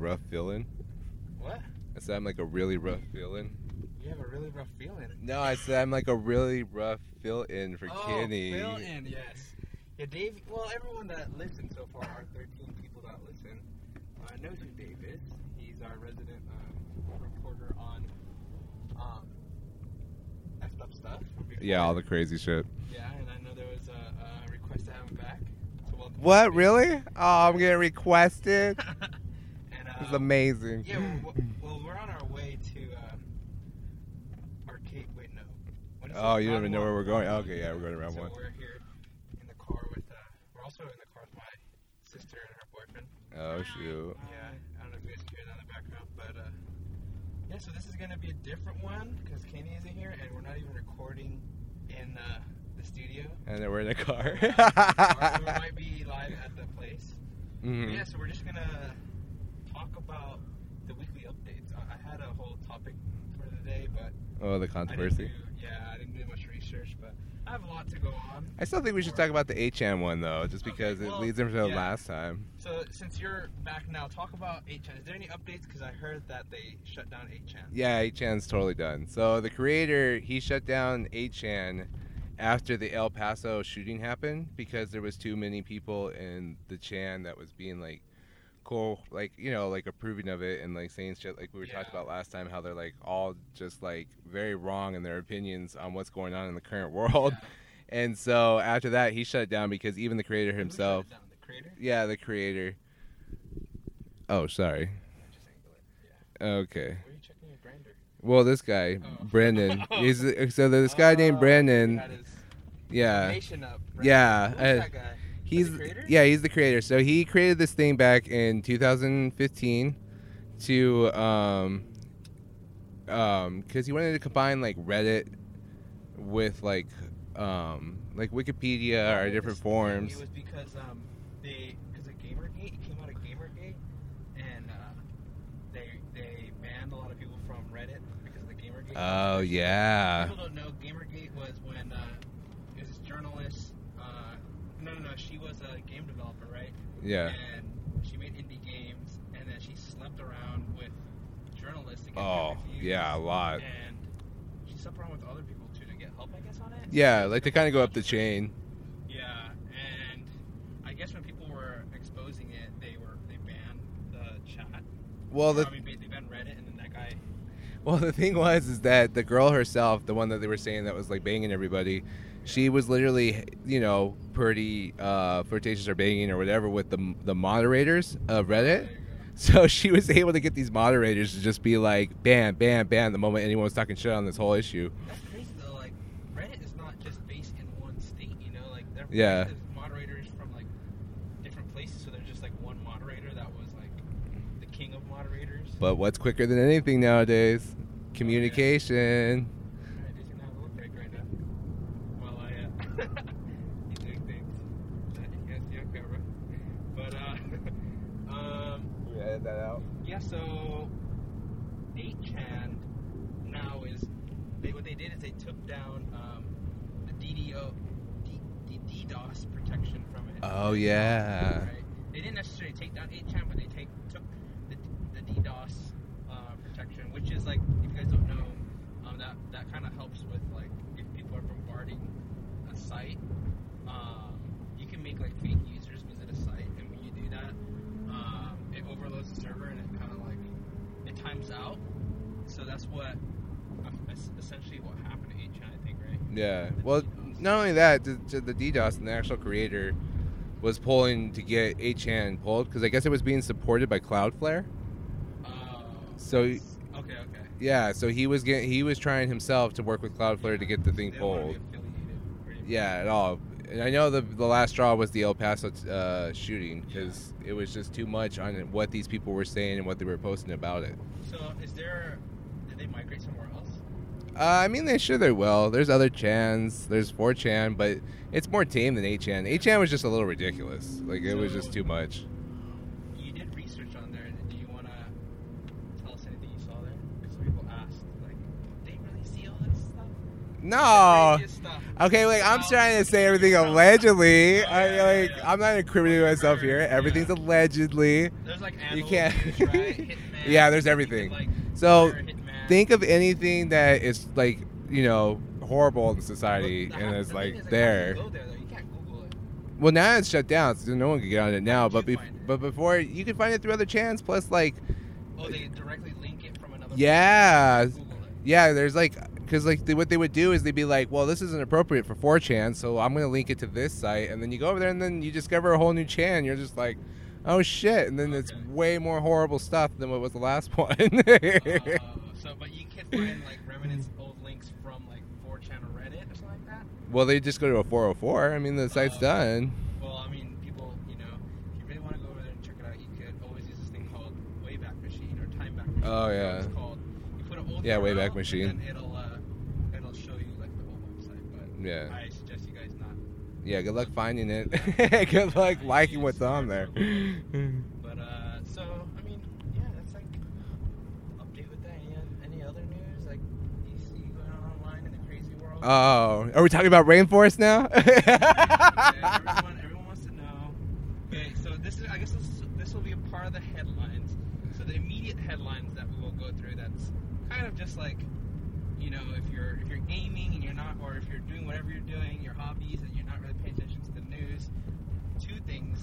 rough villain. what? I said I'm like a really rough villain. You have a really rough feeling. No, I said I'm like a really rough fill-in for oh, Kenny. fill in, yes. Yeah, Dave. Well, everyone that listened so far, our 13 people that listen, uh, knows who Dave is. He's our resident um, reporter on um, effed up stuff. Yeah, all the crazy shit. Yeah, and I know there was a, a request to have him back. So welcome. What really? Oh, I'm getting requested. uh, It's amazing. Yeah, well, well, we're on our way to um, arcade. Wait, no. What is Oh, you don't even know where we're going? Okay, yeah, we're going to round so one. we're here in the car with. Uh, we're also in the car with my sister and her boyfriend. Oh shoot. Yeah, I don't know if you guys can hear that in the background, but uh, yeah. So this is gonna be a different one because Kenny isn't here, and we're not even recording in uh, the studio. And then we're in the car. so we might be live at the place. Mhm. Yeah, so we're just gonna talk about the weekly updates. I, I had a whole topic for the day, but Oh, the I controversy. do, yeah, I didn't do much research, but I have a lot to go on. I still think we should talk about the 8chan one though, just Okay, because well, it leads into the yeah. last time. So since you're back now, talk about 8chan. Is there any updates? Because I heard that they shut down 8chan. Yeah, 8chan's totally done. So the creator, he shut down 8chan after the El Paso shooting happened because there was too many people in the Chan that was being like cool, like you know, like approving of it and like saying shit like we were talking Yeah. about last time, how they're like all just like very wrong in their opinions on what's going on in the current world. And so after that, he shut down because even the creator himself, down? The creator? yeah, the creator. Oh, sorry. Just angle it. Yeah. Okay. Where are you checking your grinder? Well, this guy, Oh. Brandon. He's so this guy named Oh, Brandon. he had his Yeah, up, right? Yeah, uh, guy? He's yeah he's the creator. So he created this thing back in 2015 to um um because he wanted to combine like Reddit with like um like Wikipedia Oh, or different forums. It was because um they because of GamerGate it came out of GamerGate and uh, they they banned a lot of people from Reddit because of the GamerGate. Oh yeah. People don't know GamerGate was when uh, it was this journalist. Uh, no, no, no. She was a game developer, right? Yeah. And she made indie games, and then she slept around with journalists to get Oh reviews. yeah, a lot. And she slept around with other people too to get help, I guess, on it. Yeah, like to kind of go up the chain. Yeah, and I guess when people were exposing it, they were they banned the chat. Well, the I mean, they banned Reddit, and then that guy. Well, the thing was is that the girl herself, the one that they were saying that was like banging everybody, she was literally, you know, pretty uh, flirtatious or banging or whatever with the the moderators of Reddit. So she was able to get these moderators to just be like, bam, bam, bam, the moment anyone was talking shit on this whole issue. That's crazy though. Like Reddit is not just based in one state. You know, like there Yeah. moderators from like different places. So there's just like one moderator that was like the king of moderators. But what's quicker than anything nowadays? Communication. Alright, Jason, have a look break right now. While I uh, he's doing things that you can't see on camera. But uh, um. We edit that out. Yeah, so 8chan now is they what they did is they took down um, the DDO D, D, DDoS protection from it. Oh yeah. Right? They didn't necessarily take down 8chan, but they take took the, the DDoS uh, protection, which is like if you guys don't know, um, that that kind of helps with like if people are bombarding a site, um, you can make like fake users visit a site, and when you do that, um, it overloads the server and it kind of like it times out. So that's what uh, essentially what happened to 8chan, I think, right? Yeah. The Well, DDoS. not only that, the, the DDoS and the actual creator was pulling to get 8chan pulled because I guess it was being supported by Cloudflare. Oh, So- okay, okay. Yeah, so he was getting he was trying himself to work with Cloudflare to get the thing They don't wanna be pulled. affiliated, pretty much. Yeah, at all. And I know the the last straw was the El Paso uh, shooting because it was just too much on what these people were saying and what they were posting about it. So is there? They migrate somewhere else? Uh, I mean, they sure they will. There's other chans. There's 4chan, but it's more tame than 8chan. 8chan was just a little ridiculous. Like it was just too much. You did research on there. Do you want to tell us anything you saw there? Because people asked, like, they really see all this stuff. No. Stuff. Okay, like I'm trying to say everything allegedly. Oh, I like yeah. I'm not incriminating myself here. Yeah. Everything's allegedly. There's like You can't- right? Hitman. Yeah, there's everything. like, So hire a hitman. Think of anything that is like you know horrible in society the- and it's thing like is, there. You, there, though? you can't Google it. Well, now it's shut down, so no one can get on it now. But it? but before you can find it through other channels. Plus, like Oh, they directly link it from another. Yeah. Yeah, there's like because like they, what they would do is they'd be like, well, this isn't appropriate for 4chan, so I'm gonna link it to this site, and then you go over there and then you discover a whole new chan. You're just like, oh shit, and then it's way more horrible stuff than what was the last one. Uh, so, but you can find like remnants of old links from like 4chan or Reddit or something like that. well, they just go to a 404. I mean, the site's Uh, done. Well, I mean, people, you know, if you really want to go over there and check it out, you could always use this thing called Wayback Machine or Time Back Machine. Oh, yeah. It's called. You put an old Yeah, Wayback Machine. it'll uh, it'll show you like the old website. But Yeah. I suggest you guys not. Yeah, good luck finding it. good luck liking what's on there. But uh, so I mean, yeah, that's like update with that. Any, any other news like you see going on online in the crazy world? Oh, are we talking about rainforest now? Yeah, everyone, everyone wants to know. Okay, so this is, I guess this, this will be a part of the headlines. So the immediate headlines that we will go through. That's kind of just like, you know, if you're if you're gaming and you're not, or if you're doing whatever you're doing, your hobbies, and you're not really paying attention to the news. Two things.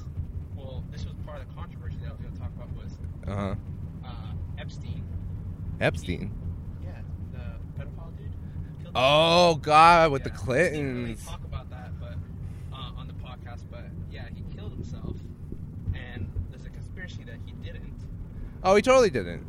Well, this was part of the controversy that I was going to talk about was uh huh. uh, Epstein. Epstein. Yeah, the pedophile dude. Killed Oh God, with Yeah, the we didn't really Clintons. talk about that, but uh, on the podcast. But yeah, he killed himself, and there's a conspiracy that he didn't. Oh, he totally didn't.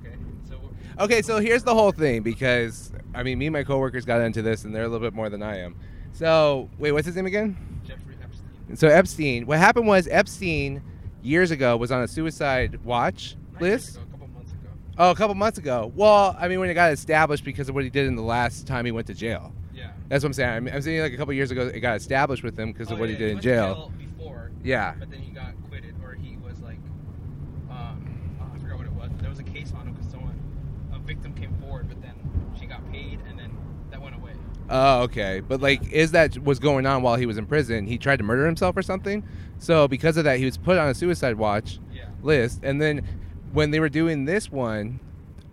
Okay, so Okay, so here's the whole thing because I mean, me and my coworkers got into this, and they're a little bit more than I am. So wait, what's his name again? Jeffrey Epstein. So Epstein. What happened was Epstein years ago was on a suicide watch years list. ago, a couple months ago. Oh, a couple months ago. Well, I mean, when it got established because of what he did in the last time he went to jail. Yeah. That's what I'm saying. I'm, I'm saying like a couple years ago it got established with him because Oh, of what yeah, he did in went to jail. before, Yeah. but then he got quitted, or he was like, um, oh, I forgot what it was. There was a case on him because someone, a victim came forward, but then she got paid, and then that went away. Oh, okay. But like, is that what's going on while he was in prison? He tried to murder himself or something. So because of that, he was put on a suicide watch Yeah. list. And then when they were doing this one,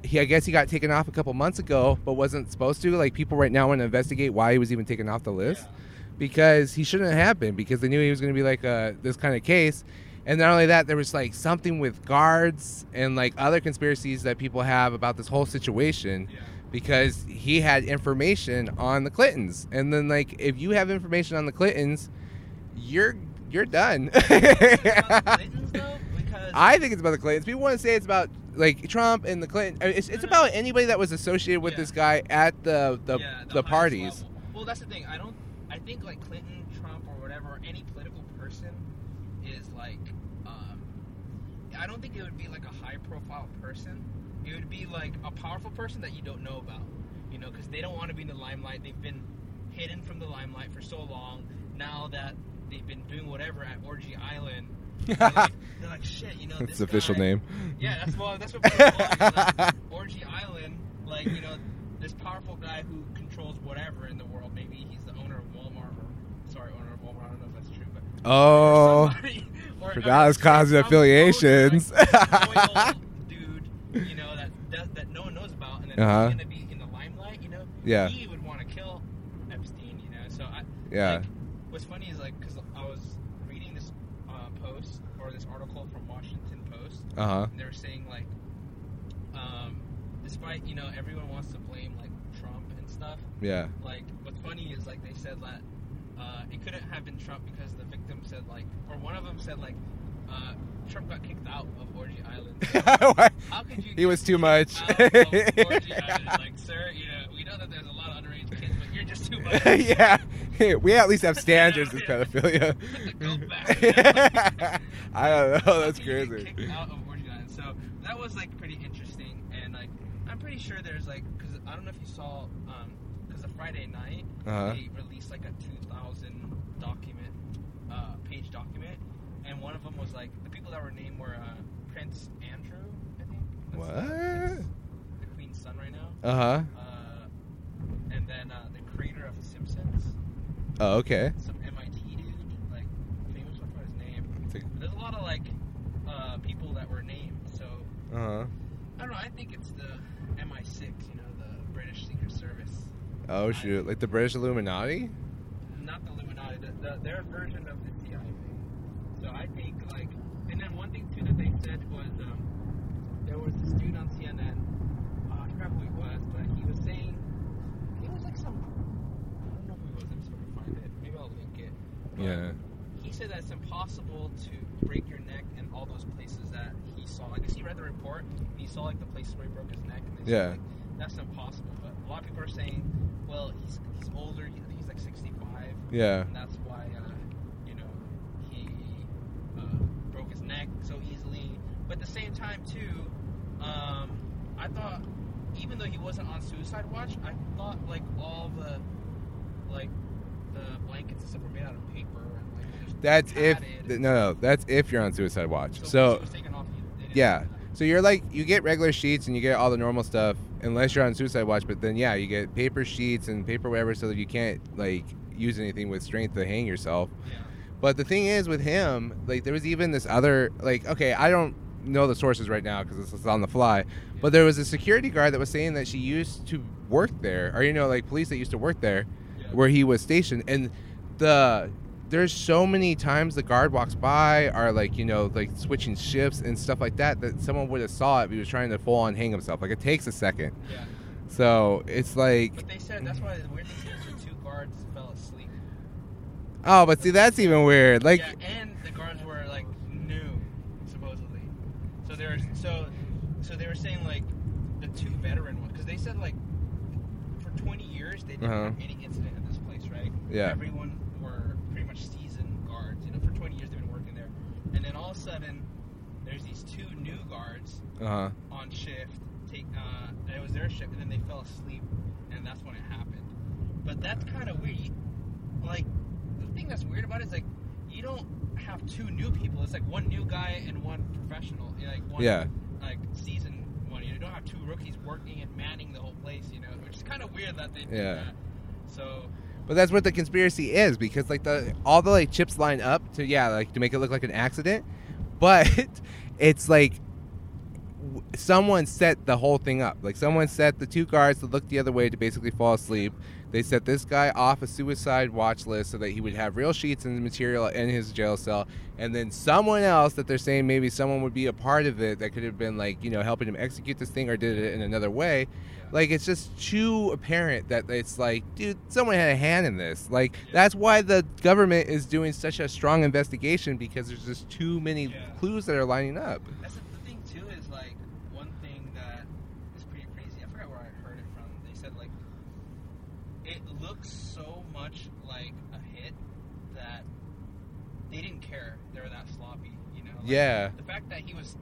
he I guess he got taken off a couple months ago, but wasn't supposed to. Like people right now want to investigate why he was even taken off the list Yeah. because he shouldn't have been because they knew he was going to be like uh, this kind of case. And not only that, there was like something with guards and like other conspiracies that people have about this whole situation Yeah. because he had information on the Clintons. And then like if you have information on the Clintons, you're you're done. Is it about the Clintons, though? Because I think it's about the Clintons. People want to say it's about like Trump and the Clinton. It's, it's No, no. about anybody that was associated with Yeah. this guy at the the, yeah, the, highest parties. level. Well, that's the thing. I don't. I think like Clinton, Trump, or whatever, or any political person is like. Um, I don't think it would be like a high-profile person. It would be like a powerful person that you don't know about. You know, because they don't want to be in the limelight. They've been hidden from the limelight for so long. Now that they've been doing whatever at Orgy Island, like, like shit. You know, That's the official guy- name. yeah, that's well, that's what people call it. Like, Orgy Island, like you know, this powerful guy who controls whatever in the world. Maybe he's the owner of Walmart, or sorry, owner of Walmart. I don't know if that's true, but Oh, somebody, or, forgot or his cause affiliations. loyal dude, you know, that, that that no one knows about, and then Uh-huh. he's gonna be in the limelight. You know, Yeah. he would want to kill Epstein. You know, so I, Yeah. like, what's funny is like because I was reading this uh, post or this article from Washington Post, Uh huh. and they were saying like, um, despite you know everyone wants to blame like Trump and stuff, Yeah. like what's funny is like they said that uh, it couldn't have been Trump because the victim said like, or one of them said like, uh, Trump got kicked out of Orgy Island. How could you? he was too much. out Orgy Island? Like, sir, you know, we know that there's a lot of underage kids, but you're just too much. yeah. We at least have standards with pedophilia. Put the goat back. I don't know. That's you crazy. Kicked out of Orgy Island. So that was like pretty interesting, and like I'm pretty sure there's like because I don't know if you saw um because the Friday night Uh-huh. they released like a 2,000 document uh, page document, and one of them was like the people that were named were uh, Prince Andrew, I think. What? that's the Queen's son right now. Uh huh. Uh, and then uh, the creator of The Simpsons. Oh, okay. Some MIT dude, like famous. I forgot his name. It's like- But there's a lot of like uh, people that were named. So Uh huh. I don't know. I think it's the MI6. You know, the British Secret Service. Oh shoot, like the British Illuminati. Not the Illuminati. The, the, their version of the CIA. So I think like, and then one thing too that they said was um, there was this dude on CNN. Oh, I forgot who he was, but he was saying he was like some. I don't know who he was. I'm just gonna find it. Maybe I'll link it. But Yeah. He said that it's impossible to break your neck all those places that he saw. Guess he read the report and he saw like the places where he broke his neck, and they Yeah. said like that's impossible. But a lot of people are saying, well, he's he's older. He, he's like 65. Yeah. And that's why, uh, you know, he uh, broke his neck so easily. But at the same time, too, um, I thought, even though he wasn't on suicide watch, I thought like all the, like, the blankets and stuff were made out of paper like That's if no, no, that's if you're on suicide watch. So, So once it was taken off, you- they didn't yeah, so you're like you get regular sheets and you get all the normal stuff unless you're on suicide watch. But then yeah, you get paper sheets and paper whatever, so that you can't like use anything with strength to hang yourself. Yeah. But the thing is with him, like there was even this other like okay, I don't know the sources right now because this is on the fly. But there was a security guard that was saying that she used to work there, or you know, like police that used to work there, Yeah. where he was stationed, and the there's so many times the guard walks by or like you know like switching shifts and stuff like that that someone would have saw it if he was trying to full on hang himself. Like it takes a second, Yeah. so it's like But they said that's why the weird thing is the two guards fell asleep. oh, but see that's even weird. Like yeah, and the guards were like new, supposedly. So they were so so they were saying like the two veteran ones because they said like for 20 years they didn't Uh-huh. have any incident at this place, right? Yeah. Everyone were pretty much seasoned guards. You know, for 20 years they've been working there, and then all of a sudden there's these two new guards uh huh. on shift. Take uh, it was their shift, and then they fell asleep, and that's when it happened. But that's kind of weird. You, like the thing that's weird about it is like you don't have two new people. It's like one new guy and one professional. Like one Yeah. like season one. You don't have two rookies working and manning the whole place. You know, which is kind of weird that they Yeah. that. So But that's what the conspiracy is because like the all the like chips line up to yeah like to make it look like an accident, but it's like someone set the whole thing up. Like someone set the two guards to look the other way to basically fall asleep. They set this guy off a suicide watch list so that he would have real sheets and material in his jail cell. And then someone else that they're saying maybe someone would be a part of it that could have been like, you know, helping him execute this thing or did it in another way. Like it's just too apparent that it's like, dude, someone had a hand in this. Like that's why the government is doing such a strong investigation because there's just too many Yeah. clues that are lining up. That's the, the thing too is like one thing that is pretty crazy. I forgot where I heard it from. They said like it looks so much like a hit that they didn't care. They were that sloppy, you know. Like, Yeah. The fact that he was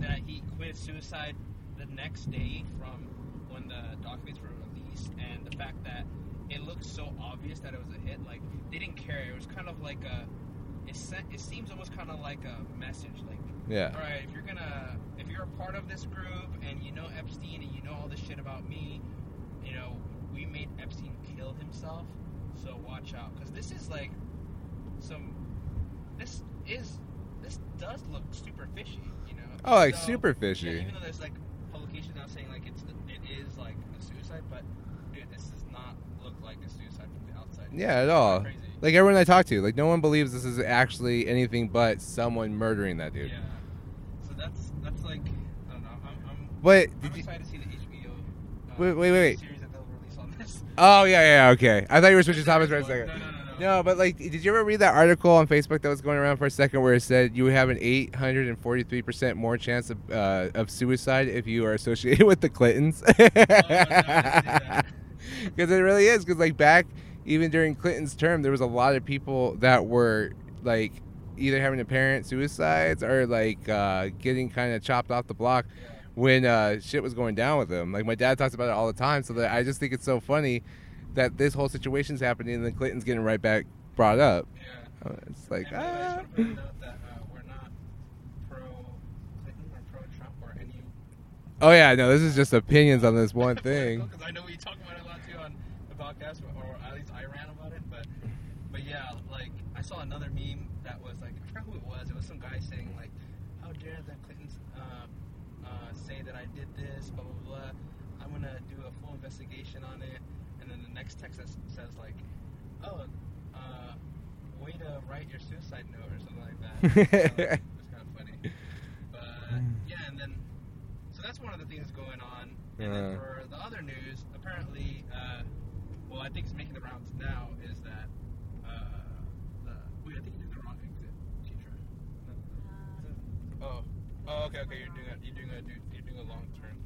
that he committed suicide the next day from when the documents were released, and the fact that it looked so obvious that it was a hit, like they didn't care. It was kind of like a. It, sent, it seems almost kind of like a message, like Yeah. all right, if you're gonna, if you're a part of this group and you know Epstein and you know all this shit about me, you know, we made Epstein kill himself, so watch out, because this is like some, this is, this does look super fishy, you know. Oh, like So- super Yeah, fishy. even though there's like publications now saying like it's, it is like a suicide, but dude, this does not look like a suicide from the outside. Yeah, at all. Crazy. Like everyone I talk to, like no one believes this is actually anything but someone murdering that dude. Yeah. So that's that's like I don't know. I'm, I'm But I'm did you? excited to see the HBO. Uh, Wait, wait, wait. Series that they'll release on this. Oh yeah, yeah, okay. I thought you were switching topics for a second. no, but like, did you ever read that article on Facebook that was going around for a second where it said you have an 843% more chance of, uh, of suicide if you are associated with the Clintons? No, I didn't see that. Because it really is. Because like back, even during Clinton's term, there was a lot of people that were like either having apparent suicides or like uh, getting kind of chopped off the block Yeah. When uh, shit was going down with him. Like my dad talks about it all the time. So that I just think it's so funny that this whole situation's happening and then Clinton's getting right back brought up. Yeah. Uh, It's like And by I ah. just want to put a that uh, we're not pro Clinton or pro Trump or any. Oh yeah, no, this is just opinions on this one thing. Because I know we talk about it a lot too on the podcast, or, or at least I ran about it. But but yeah, like I saw another meme that was like I forgot who it was. It was some guy saying like, "How dare the Clintons uh, uh, say that I did this?" Blah blah blah. I'm gonna do a full investigation on it. And then the next text says, says like, "Oh, uh, way to write your suicide note or something like that." So, it's kind of funny. But yeah, and then so that's one of the things going on. And then Yeah. for the other news, apparently, uh, well, I think it's making the rounds now. Is that uh, the wait? I think you did the wrong exit, teacher. Oh, oh, okay, okay. You're doing a you're doing a you're doing a long turn.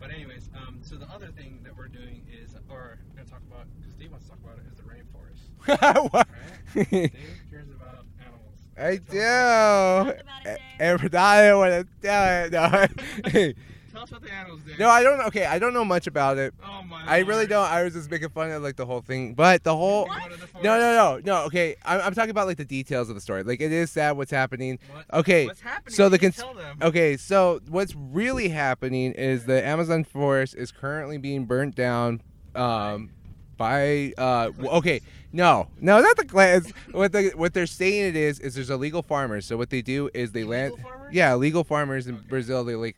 But anyways, um, so the other thing that we're doing is, or I'm gonna talk about, because Steve wants to talk about it, is the rainforest. What? Steve cares about animals. I Tell do. about it, Dave. Every I want to tell it. No. Tell us what the animals do. no, I don't. Okay, I don't know much about it. Oh my. I really don't. I was just making fun of like the whole thing, but the whole. You go the No, forest? no, no, no. Okay, I'm, I'm talking about like the details of the story. Like it is sad what's happening. What? Okay, What's happening? so the You cons- tell them. Okay, so what's really happening is the Amazon forest is currently being burnt down um, by uh, okay, no, no, not the clans. What the what they're saying it is is there's illegal farmers. So what they do is they land farmers? yeah, legal farmers in. Brazil. They like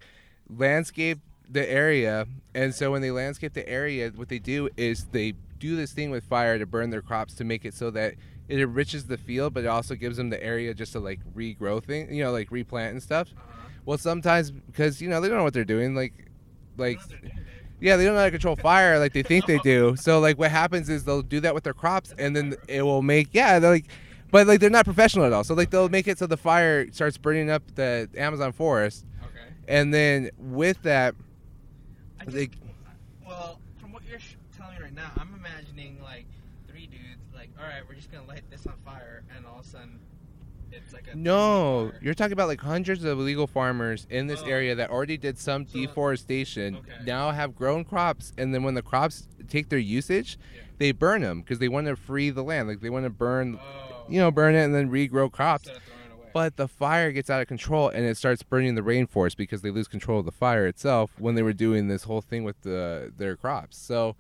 landscape the area, and so when they landscape the area, what they do is they do this thing with fire to burn their crops to make it so that it enriches the field, but it also gives them the area just to like regrow thing, you know, like replant and stuff. Uh-huh. Well, sometimes because you know they don't know what they're doing, like, like What are they doing, Dave? yeah, they don't know how to control fire like they think they do. So like what happens is they'll do that with their crops, and then it will make yeah, they're like, but like they're not professional at all. So like they'll make it so the fire starts burning up the Amazon forest, Okay. and then with that, I They- well, from what you're sh- telling me right now, I'm imagining like three dudes, like, all right, we're just gonna light this on fire, and all of a sudden, it's like a no, you're talking about like hundreds of illegal farmers in this Oh. area that already did some So- deforestation. Okay. Now have grown crops, and then when the crops take their usage, Yeah. they burn them because they want to free the land. Like they want to burn, Oh, you know, burn it and then regrow crops. instead of throwing it away. But the fire gets out of control and it starts burning the rainforest because they lose control of the fire itself when they were doing this whole thing with the their crops. So,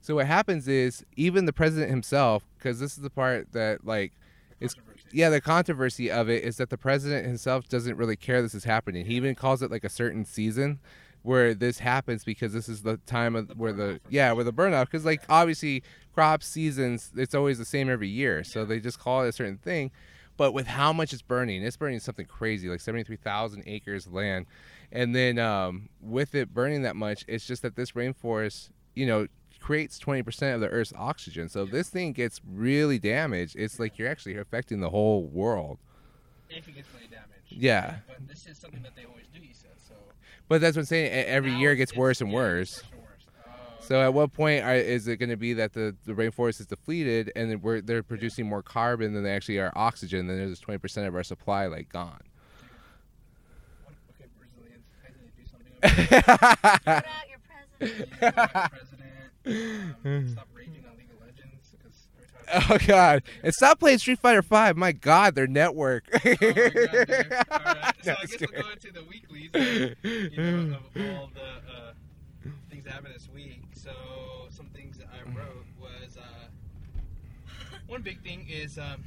so what happens is even the president himself, because this is the part that like, it's. Yeah, the controversy of it is that the president himself doesn't really care this is happening. He even calls it like a certain season where this happens because this is the time of where the yeah where the burnout because like obviously crop seasons it's always the same every year so they just call it a certain thing but with how much it's burning it's burning something crazy like 73000 acres of land and then um, with it burning that much it's just that this rainforest you know creates 20% of the earth's oxygen so if this thing gets really damaged it's like you're actually affecting the whole world if it gets really damaged. Yeah. But this is something that they always do. You said so. but that's what i'm saying every now year it gets worse and worse it's worse and worse. Oh, So at what point are, is it going to be that the, the rainforest is depleted and we're, they're producing more carbon than they actually are oxygen? Then there's twenty percent of our supply like gone. what- okay, Brazilians, I need to do something. about um, stop raging on League of Legends because oh God! And stop playing Street Fighter Five. My God, their network. Oh God, dude. All right. So No, I guess we'll go into the weeklies. uh, You know, of all the uh, things that happened this week. So some things that I wrote was uh, one big thing is um,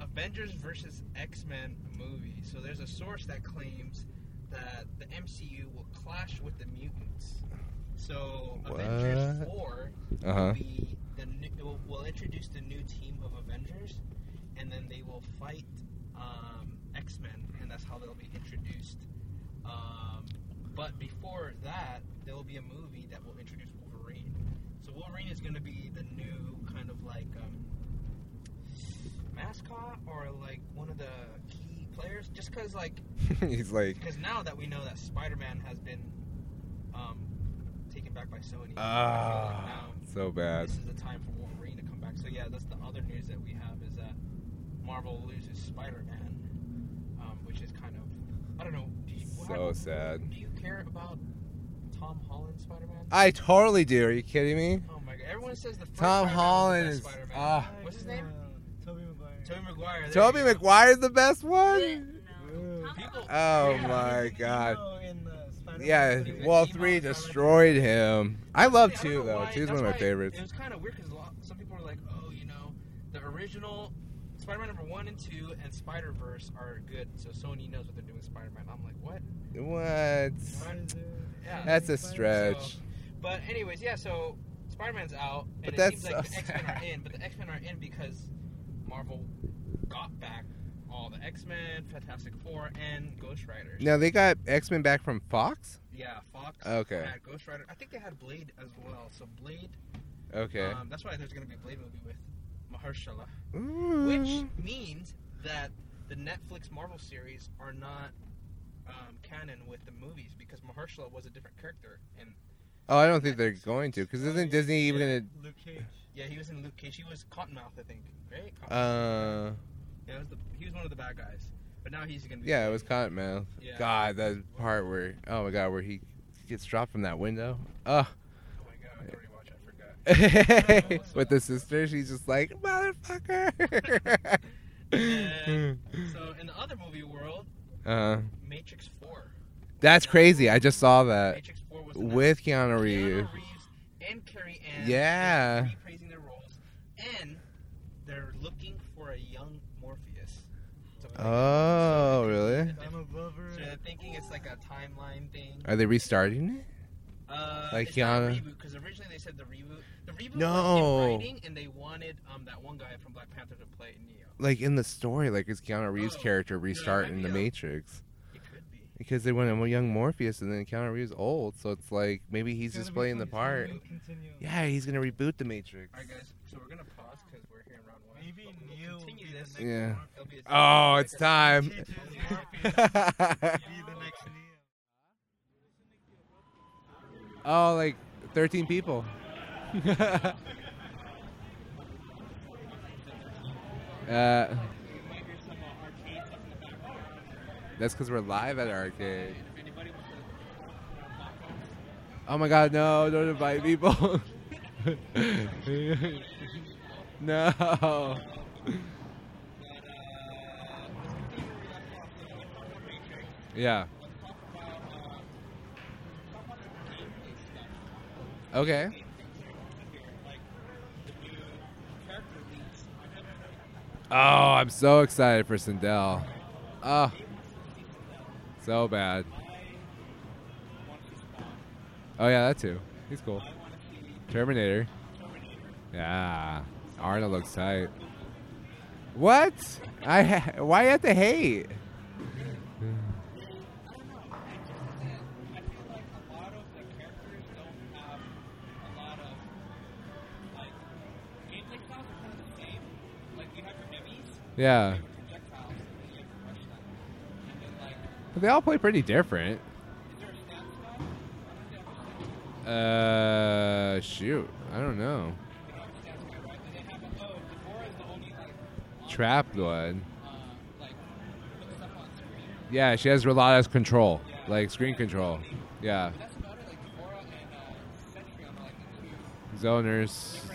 Avengers versus X Men movie. So there's a source that claims that the MCU will clash with the mutants. So Avengers four Uh huh. will be the new, will, will introduce the new team of Avengers, and then they will fight um, X Men, and that's how they'll be introduced. Um, but before that, there will be a movie that will introduce Wolverine. So Wolverine is going to be the new kind of like um, mascot or like one of the key players, just because like He's like, because now that we know that Spider Man has been um, taken back by Sony, ah, like now so bad. this is the time for Wolverine to come back. So yeah, that's the other news that we have is that Marvel loses Spider-Man, um, which is kind of I don't know. Do you, So how- sad. Do you care about Tom Holland Spider-Man? I totally do. Are you kidding me? oh my god, everyone says the first Tom Spider-Man Holland is Spider-Man. ah. What's his name? Tobey Maguire. Tobey Maguire. there Toby. Maguire's the best one. No. People- Oh Yeah. my Even God. though in, uh, Spider-Man Yeah, Wall three destroyed him. I love two though. Two's one of my favorites. It was kind of weird because some people are like, oh, you know, the original Spider-Man number one and two and Spider Verse are good, so Sony knows what they're doing with Spider-Man. I'm like, what? What? Why is it- Yeah. That's a stretch. But anyways, yeah. So Spider-Man's out, and But it seems like so the X-Men are sad. in. But the X-Men are in because Marvel got back all the X-Men, Fantastic Four, and Ghost Rider. Now they got X Men back from Fox. Yeah, Fox. Okay. Had Ghost Rider. I think they had Blade as well. So Blade. Okay. Um, that's why there's gonna be a Blade movie with Mahershala, Ooh. which means that the Netflix Marvel series are not um, canon with the movies because Mahershala was a different character and. Oh, I don't think they're going to, because isn't Disney even Yeah. Luke Cage. Yeah, he was in Luke Cage. He was Cottonmouth, I think. Right? gonna? Uh, yeah, it was the, he was one of the bad guys. But now he's gonna. Be yeah, it was Cottonmouth. Yeah. God, that part where, oh my God, where he gets dropped from that window. Oh. Oh my god, I already watched. With the sister, she's just like, motherfucker. And so in the other movie world, uh, Matrix Four. that's crazy. I just saw that Matrix Four was with Keanu. Reeves. Keanu Reeves and Carrie Ann. Yeah. Reprising their roles, and they're looking for a young Morpheus. Oh, they're really? I'm above her. So they're thinking it's like a timeline thing. Are they restarting it? Uh, Like it's not a Keanu? reboot because originally they said the reboot. The reboot No. was in writing, and they wanted um that one guy from Black Panther to play Neo. Like in the story, like is Keanu Reeves' Oh, character restarting the Matrix? It could be. Because they went a young Morpheus and then Keanu Reeves old, so it's like maybe he's It's just playing the fun, it's gonna part. Yeah, he's gonna reboot the Matrix. All right, guys. So we're gonna pause because we're here in round one. Maybe but we'll Neo will continue be the this. next Yeah. Morpheus. It'll be a- Oh, it's time. Teaches Morpheus to be the next Neo. oh, like 13 people. uh, that's because we're live at arcade. Oh my god, no, don't invite people. no. Yeah. Okay. Oh, I'm so excited for Sindel. Oh, so bad. Oh yeah, that too. He's cool. Terminator. Yeah, Arnold looks tight. What? I why you have to hate? Yeah. But they all play pretty different. Uh, shoot. I don't know. Trap one. Yeah, she has a lot of control, like screen control. Yeah. Zoners.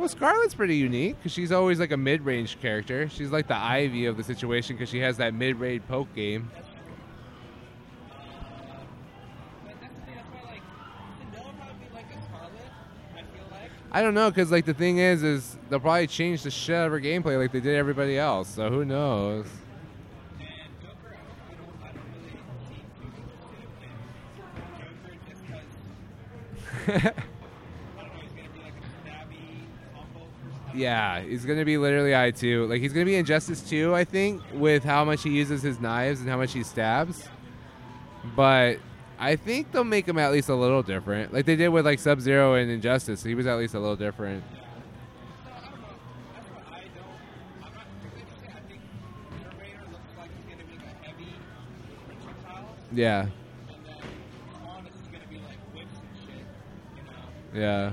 Well, Skarlet's pretty unique because she's always like a mid-range character. She's like the Ivy of the situation because she has that mid-range poke game. I don't know because like the thing is, is they'll probably change the shit out of her gameplay like they did everybody else. So who knows? Yeah, he's gonna be literally I two. Like he's gonna be Injustice two, I think, with how much he uses his knives and how much he stabs. But I think they'll make him at least a little different, like they did with like Sub Zero and Injustice. He was at least a little different. Yeah. Yeah.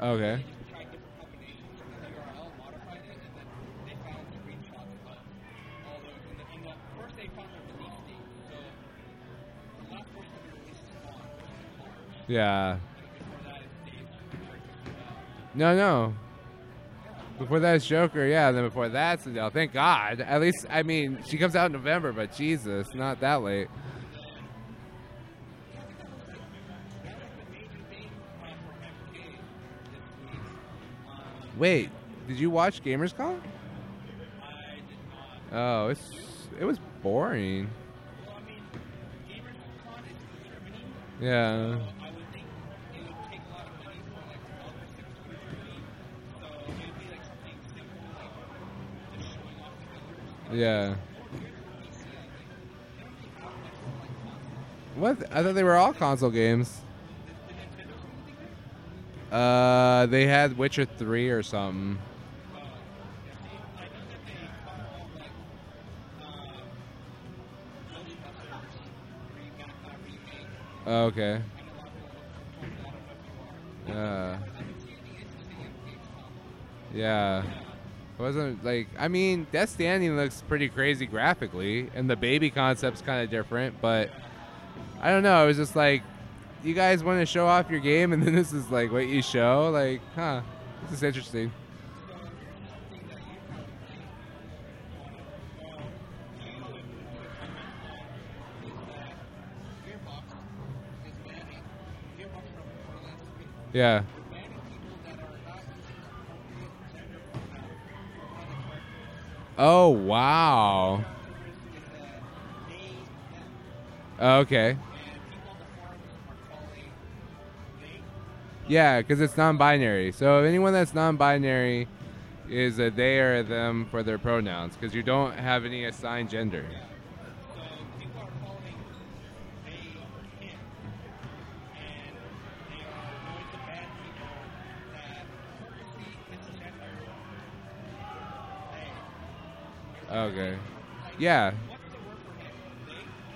Okay. Yeah. No, no. Before that's Joker, yeah. Then before that's Adele. Thank God. At least, I mean, she comes out in November, but Jesus, not that late. Wait, did you watch Gamescom? Oh, it's it was boring. Yeah. Yeah. What? I thought they were all console games. Uh, they had Witcher 3 or something. Oh, Okay. Uh, yeah. It wasn't like I mean, Death Stranding looks pretty crazy graphically, and the baby concept's kind of different, but I don't know. It was just like, you guys want to show off your game, and then this is like what you show. Like, huh? This is interesting. Yeah. Oh wow. Okay. Yeah, because it's non-binary. So anyone that's non-binary is a they or a them for their pronouns, because you don't have any assigned gender. Okay. Yeah.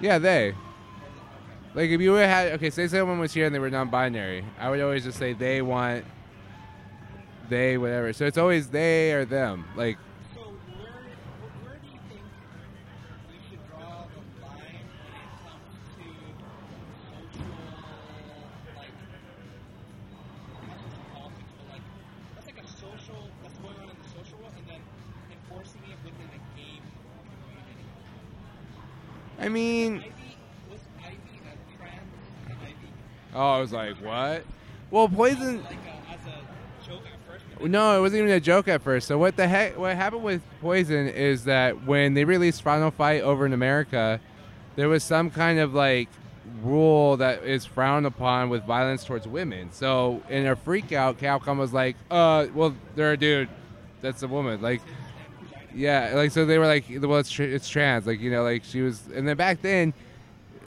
Yeah, they. Like if you would had okay, say someone was here and they were non-binary, I would always just say they want they whatever. So it's always they or them. Like oh, I was like, what? Well, poison. Like a, a joke at first, but No, it wasn't even a joke at first. So what the heck? What happened with Poison is that when they released Final Fight over in America, there was some kind of like rule that is frowned upon with violence towards women. So in a freak out, Capcom was like, "Uh, well, they're a dude. That's a woman." Like, yeah, like so they were like, "Well, it's tr- it's trans." Like you know, like she was, and then back then,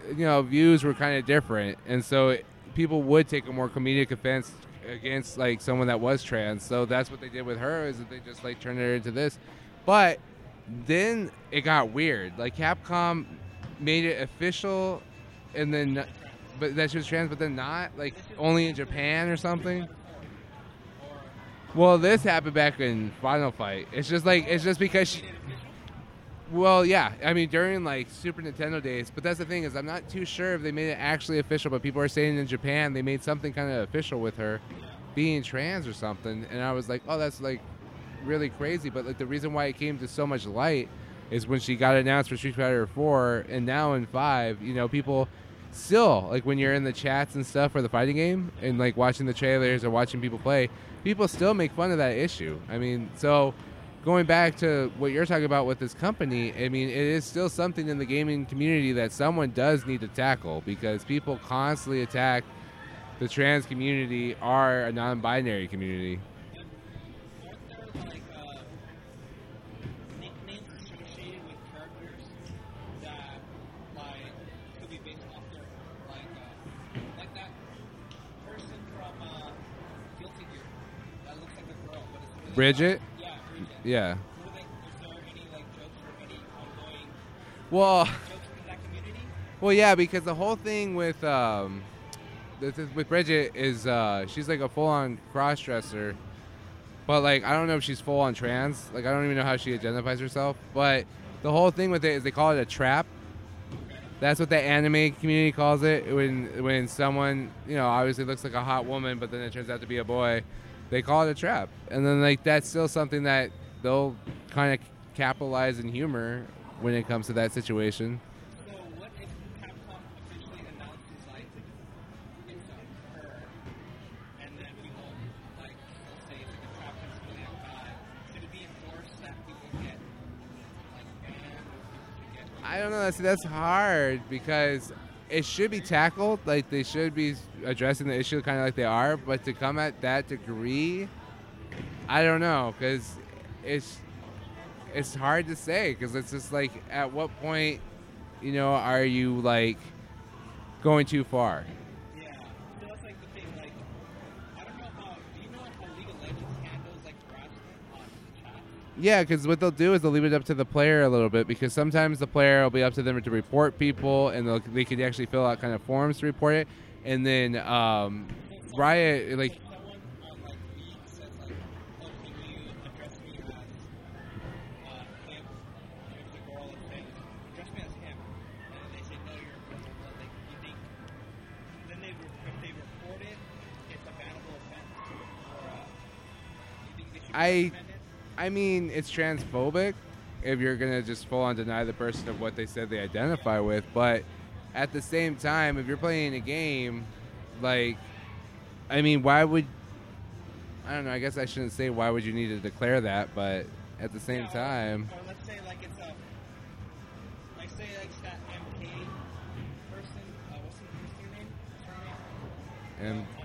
you know, views were kind of different, and so it, people would take a more comedic offense against like someone that was trans. So that's what they did with her is that they just like turned her into this. But then it got weird. Like Capcom made it official, and then but that she was trans, but then not like only in Japan or something. Well, this happened back in Final Fight. It's just like it's just because she. Well, yeah. I mean, during like Super Nintendo days, but that's the thing is I'm not too sure if they made it actually official. But people are saying in Japan they made something kind of official with her being trans or something, and I was like, oh, that's like really crazy. But like the reason why it came to so much light is when she got announced for Street Fighter 4, and now in five, you know, people still like when you're in the chats and stuff for the fighting game and like watching the trailers or watching people play, people still make fun of that issue. I mean, so going back to what you're talking about with this company, I mean, it is still something in the gaming community that someone does need to tackle because people constantly attack the trans community or a non-binary community. aren't there like uh, nicknames associated with characters that like could be based off their like uh, like that person from uh, Guilty Gear that looks like a but it's really Bridget? Yeah, Bridget. Yeah. Were they, was there any like jokes or any ongoing Well, jokes in that community? Well, yeah, because the whole thing with um, with Bridget is uh, she's like a full on cross dresser, but like I don't know if she's full on trans. Like I don't even know how she identifies herself. But the whole thing with it is they call it a trap. That's what the anime community calls it. When when someone you know obviously looks like a hot woman, but then it turns out to be a boy, they call it a trap. And then like that's still something that they'll kind of capitalize in humor when it comes to that situation. I don't know. See, that's hard because it should be tackled. Like they should be addressing the issue kind of like they are. But to come at that degree, I don't know because it's it's hard to say because it's just like at what point, you know, are you like going too far? Yeah. So that's like the thing. Like I don't know how. Do you know how League of Legends handles like harassment on the chat? Yeah, because what they'll do is they'll leave it up to the player a little bit because sometimes the player will be up to them to report people and they'll, they could actually fill out kind of forms to report it. And then um, Riot, like, Someone on like League says like, "Oh, can you address me as uh, him?" If the girl is saying, "Address me as him," and then they say, "No, you're a girl," but like you think, then they re- if they report it, it's a bannable offense. Or uh, you think they should be I- I mean, it's transphobic if you're going to just full on deny the person of what they said they identify with. But at the same time, if you're playing a game, like, I mean, why would. I don't know. I guess I shouldn't say why would you need to declare that, but at the same Yeah, time, Or let's say like it's a, like say like it's that MK person. Uh, what's her name? Her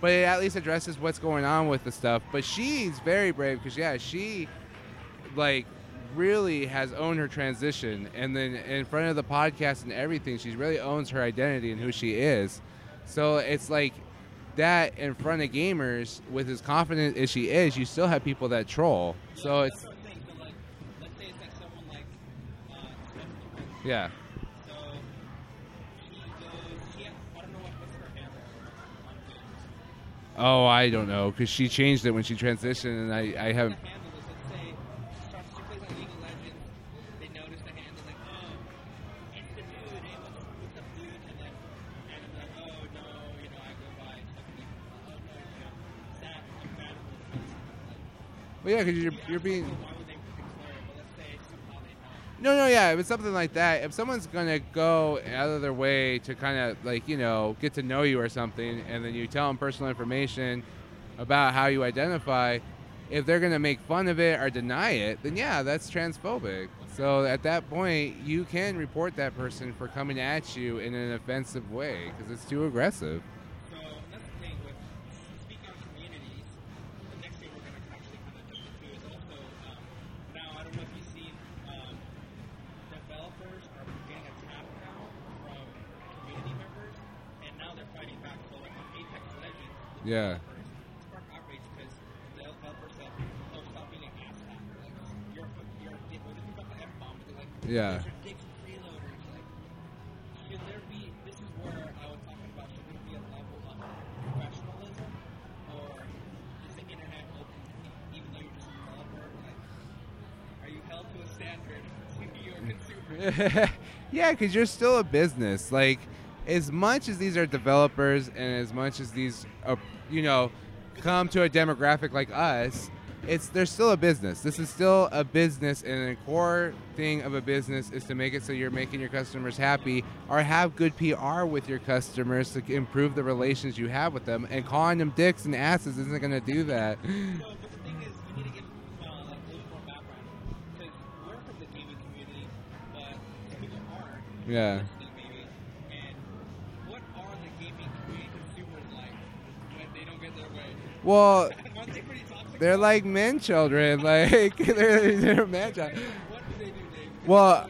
but it at least addresses what's going on with the stuff. But she's very brave because, yeah, she like really has owned her transition, and then in front of the podcast and everything, she really owns her identity and who she is. So it's like that in front of gamers, with as confident as she is, you still have people that troll. So it's That's Oh, I don't know because she changed it when she transitioned, and I, I have. The handle is, let's say, she starts, she plays on League of Legends, they notice the handle, like, oh, it's the dude, hey, what's, what's up, dude? And then, and I'm like, oh, no, you know, I go by Stephanie, oh, no, you know, it's that unbannable offense. Like, Well, yeah, because you're you're being. so why would they declare it? But let's say somehow they know. No, no, yeah, it was something like that, if someone's gonna go out of their way to kind of like you know get to know you or something, and then you tell them personal information about how you identify, if they're gonna make fun of it or deny it, then yeah, that's transphobic. So at that point, you can report that person for coming at you in an offensive way because it's too aggressive. So that's the thing with speaking on communities. The next thing we're going to actually kind of jump into is also um, now I don't know if you've seen um, developers are getting attacked now from community members, and now they're fighting back. So like on Apex Legends, the Yeah. developers spark outrage because the developers said, "Oh, stop being an ass hacker. Like you're a- you're a dick." Well, they pick up the f bomb. They're like, Yeah. "These are dicks with freeloaders." Like should there be this is where I was talking about should there be a level of professionalism or is the internet open even though you're just a developer like are you held to a standard to be your consumer yeah, because you're still a business. Like, as much as these are developers and as much as these, uh, you know, come to a demographic like us, it's they're still a business. This is still a business, and the core thing of a business is to make it so you're making your customers happy or have good PR with your customers to improve the relations you have with them. And calling them dicks and asses isn't going to do that. but the thing is you need to give uh, like a little more background because we're from the gaming community but some people aren't Yeah. listening maybe and Well, they're like men children. Like they're, they're man child. What do they do, Dave? Well.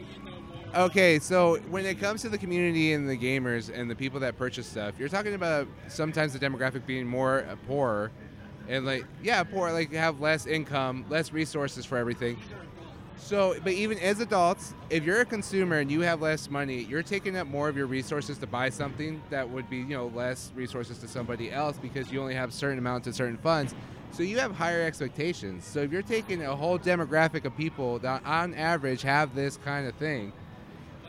Okay, so when it comes to the community and the gamers and the people that purchase stuff, you're talking about sometimes the demographic being more uh, poor, and like yeah, poor, like have less income, less resources for everything. So, but even as adults, if you're a consumer and you have less money, you're taking up more of your resources to buy something that would be, you know, less resources to somebody else because you only have certain amounts of certain funds. So you have higher expectations. So if you're taking a whole demographic of people that on average have this kind of thing,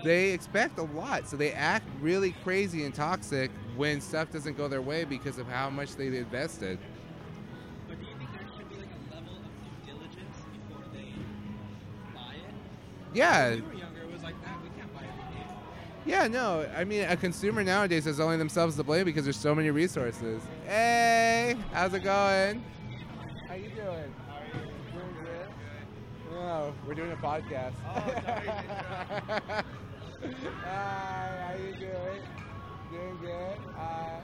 they expect a lot. So they act really crazy and toxic when stuff doesn't go their way because of how much they invested. Yeah, When we were younger, it was like that. We can't buy it. Yeah, no. I mean, a consumer nowadays has only themselves to blame because there's so many resources. Hey, how's it going? How you doing? Doing good. No, we're doing a podcast. Hi, how you doing? Doing good. Uh,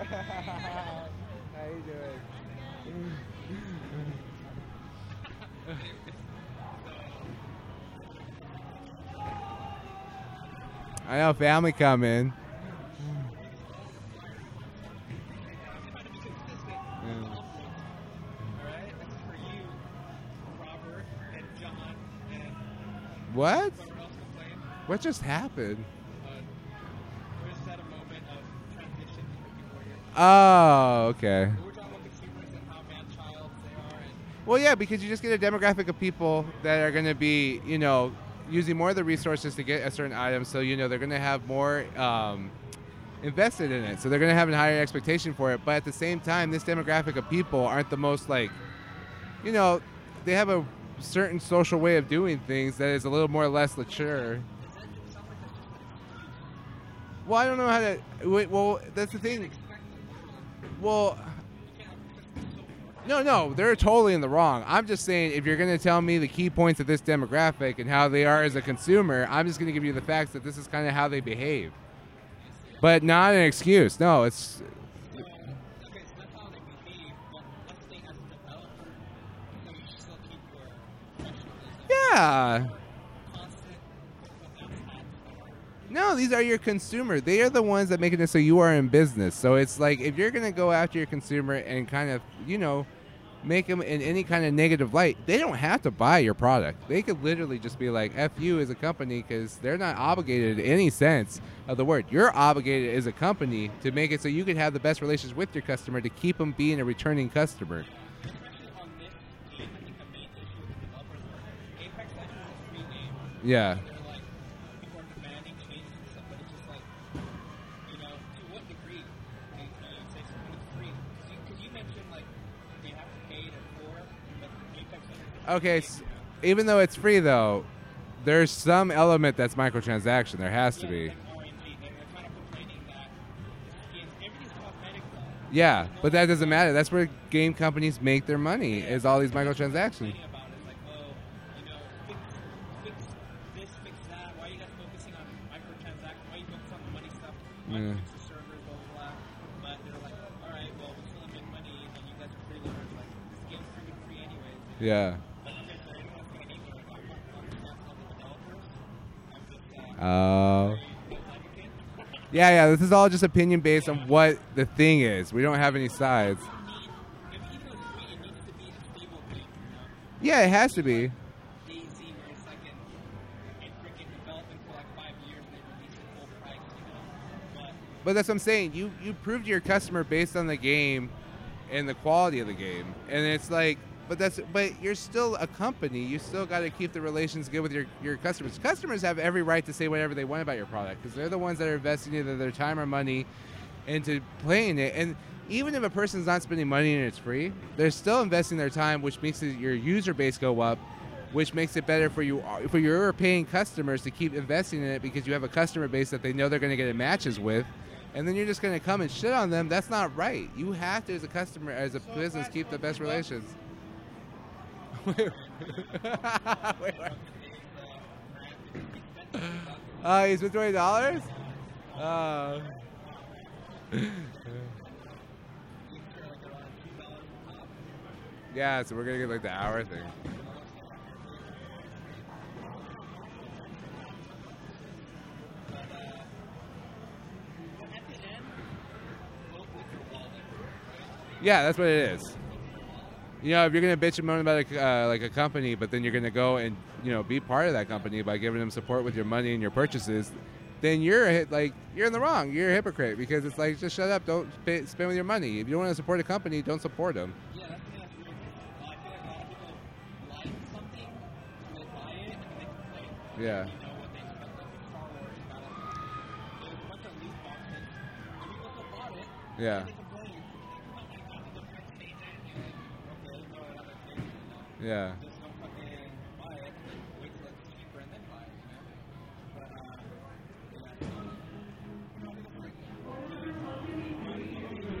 how you doing? I know family coming. Alright? This is for you, Robert, and John, and What? whoever else complained. What just happened? Uh, we're just at a moment of transition for people here. Oh, okay. We're talking about consumers and how man-child they are, and Well, yeah, because you just get a demographic of people that are going to be, you know, using more of the resources to get a certain item. So, you know, they're going to have more um, invested in it. So they're going to have a higher expectation for it. But at the same time, this demographic of people aren't the most, like, you know, they have a certain social way of doing things that is a little more or less mature. Well, I don't know how to. Wait, well, that's the thing. Well, no, no, they're totally in the wrong. I'm just saying, if you're going to tell me the key points of this demographic and how they are as a consumer, I'm just going to give you the facts that this is kind of how they behave. But not an excuse. No, it's. Yeah. No, these are your consumer. They are the ones that make it so you are in business. So it's like if you're going to go after your consumer and kind of, you know, make them in any kind of negative light, they don't have to buy your product. They could literally just be like, F you as a company because they're not obligated in any sense of the word. You're obligated as a company to make it so you can have the best relations with your customer to keep them being a returning customer. especially on this game, I think the main issue with developers is Apex Legends is a free game. Yeah. They're like, people are demanding changes and stuff, but it's just like, you know, to what degree can you say something is free? Because you, mentioned, like, you have to pay to for, but Apex Legends is Okay, free, s- you know? even though it's free though, there's some element that's microtransaction. There has to be. Yes, and RNG, and they're kind of complaining that it's, everything's cosmetic though. Yeah, but that doesn't matter. That's where game companies make their money is all these microtransactions. Complaining about it. It's like, you know, fix, fix this, fix that. Why are you guys focusing on microtransactions? Why are you focusing on the money stuff? Why Yeah. fix uh, Oh. yeah, yeah. This is all just opinion based on what the thing is. We don't have any sides. Yeah, it has to be. But that's what I'm saying. You you prove to your customer based on the game and the quality of the game, and it's like. But that's but you're still a company. You still got to keep the relations good with your, your customers. Customers have every right to say whatever they want about your product because they're the ones that are investing either their time or money into playing it. And even if a person's not spending money and it's free, they're still investing their time, which makes it, your user base go up, which makes it better for you uh, for your paying customers to keep investing in it because you have a customer base that they know they're going to get matches with. And then you're just going to come and shit on them. That's not right. You have to, as a customer, as a business, keep the best relations. uh, he's with twenty dollars. Uh. yeah, so we're gonna get like the hour thing. Yeah, that's what it is. You know, if you're gonna bitch and moan about a, uh, like a company, but then you're gonna go and you know be part of that company by giving them support with your money and your purchases, then you're a, hit- like you're in the wrong. You're a hypocrite because it's like just shut up. Don't pay, spend with your money. If you don't want to support a company, don't support them. Yeah, that's the that's really good. Like a lot of people like something, they buy it, and. Yeah. You know, when they spent like Star Wars, got a, yeah,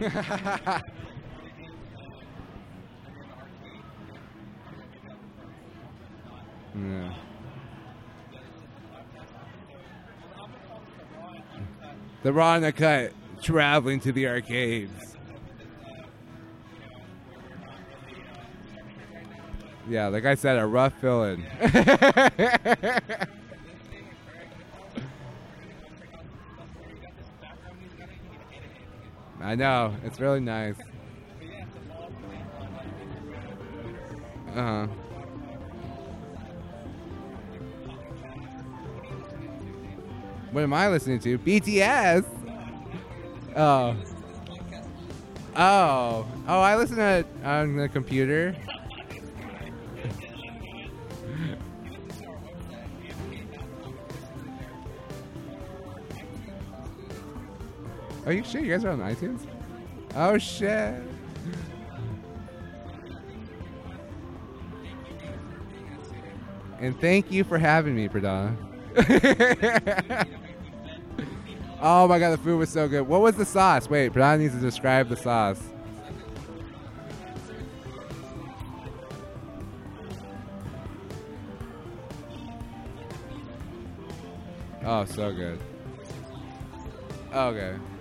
yeah. The the traveling to the arcades. Yeah, like I said, a rough fill-in. I know it's really nice. Uh huh. What am I listening to? BTS. Oh. Oh. Oh, I listen to it on the computer. Are you sure you guys are on iTunes? Oh shit. And thank you for having me, Pradana. oh my god, the food was so good. What was the sauce? Wait, Pradana needs to describe the sauce. Oh, so good. Okay. Okay.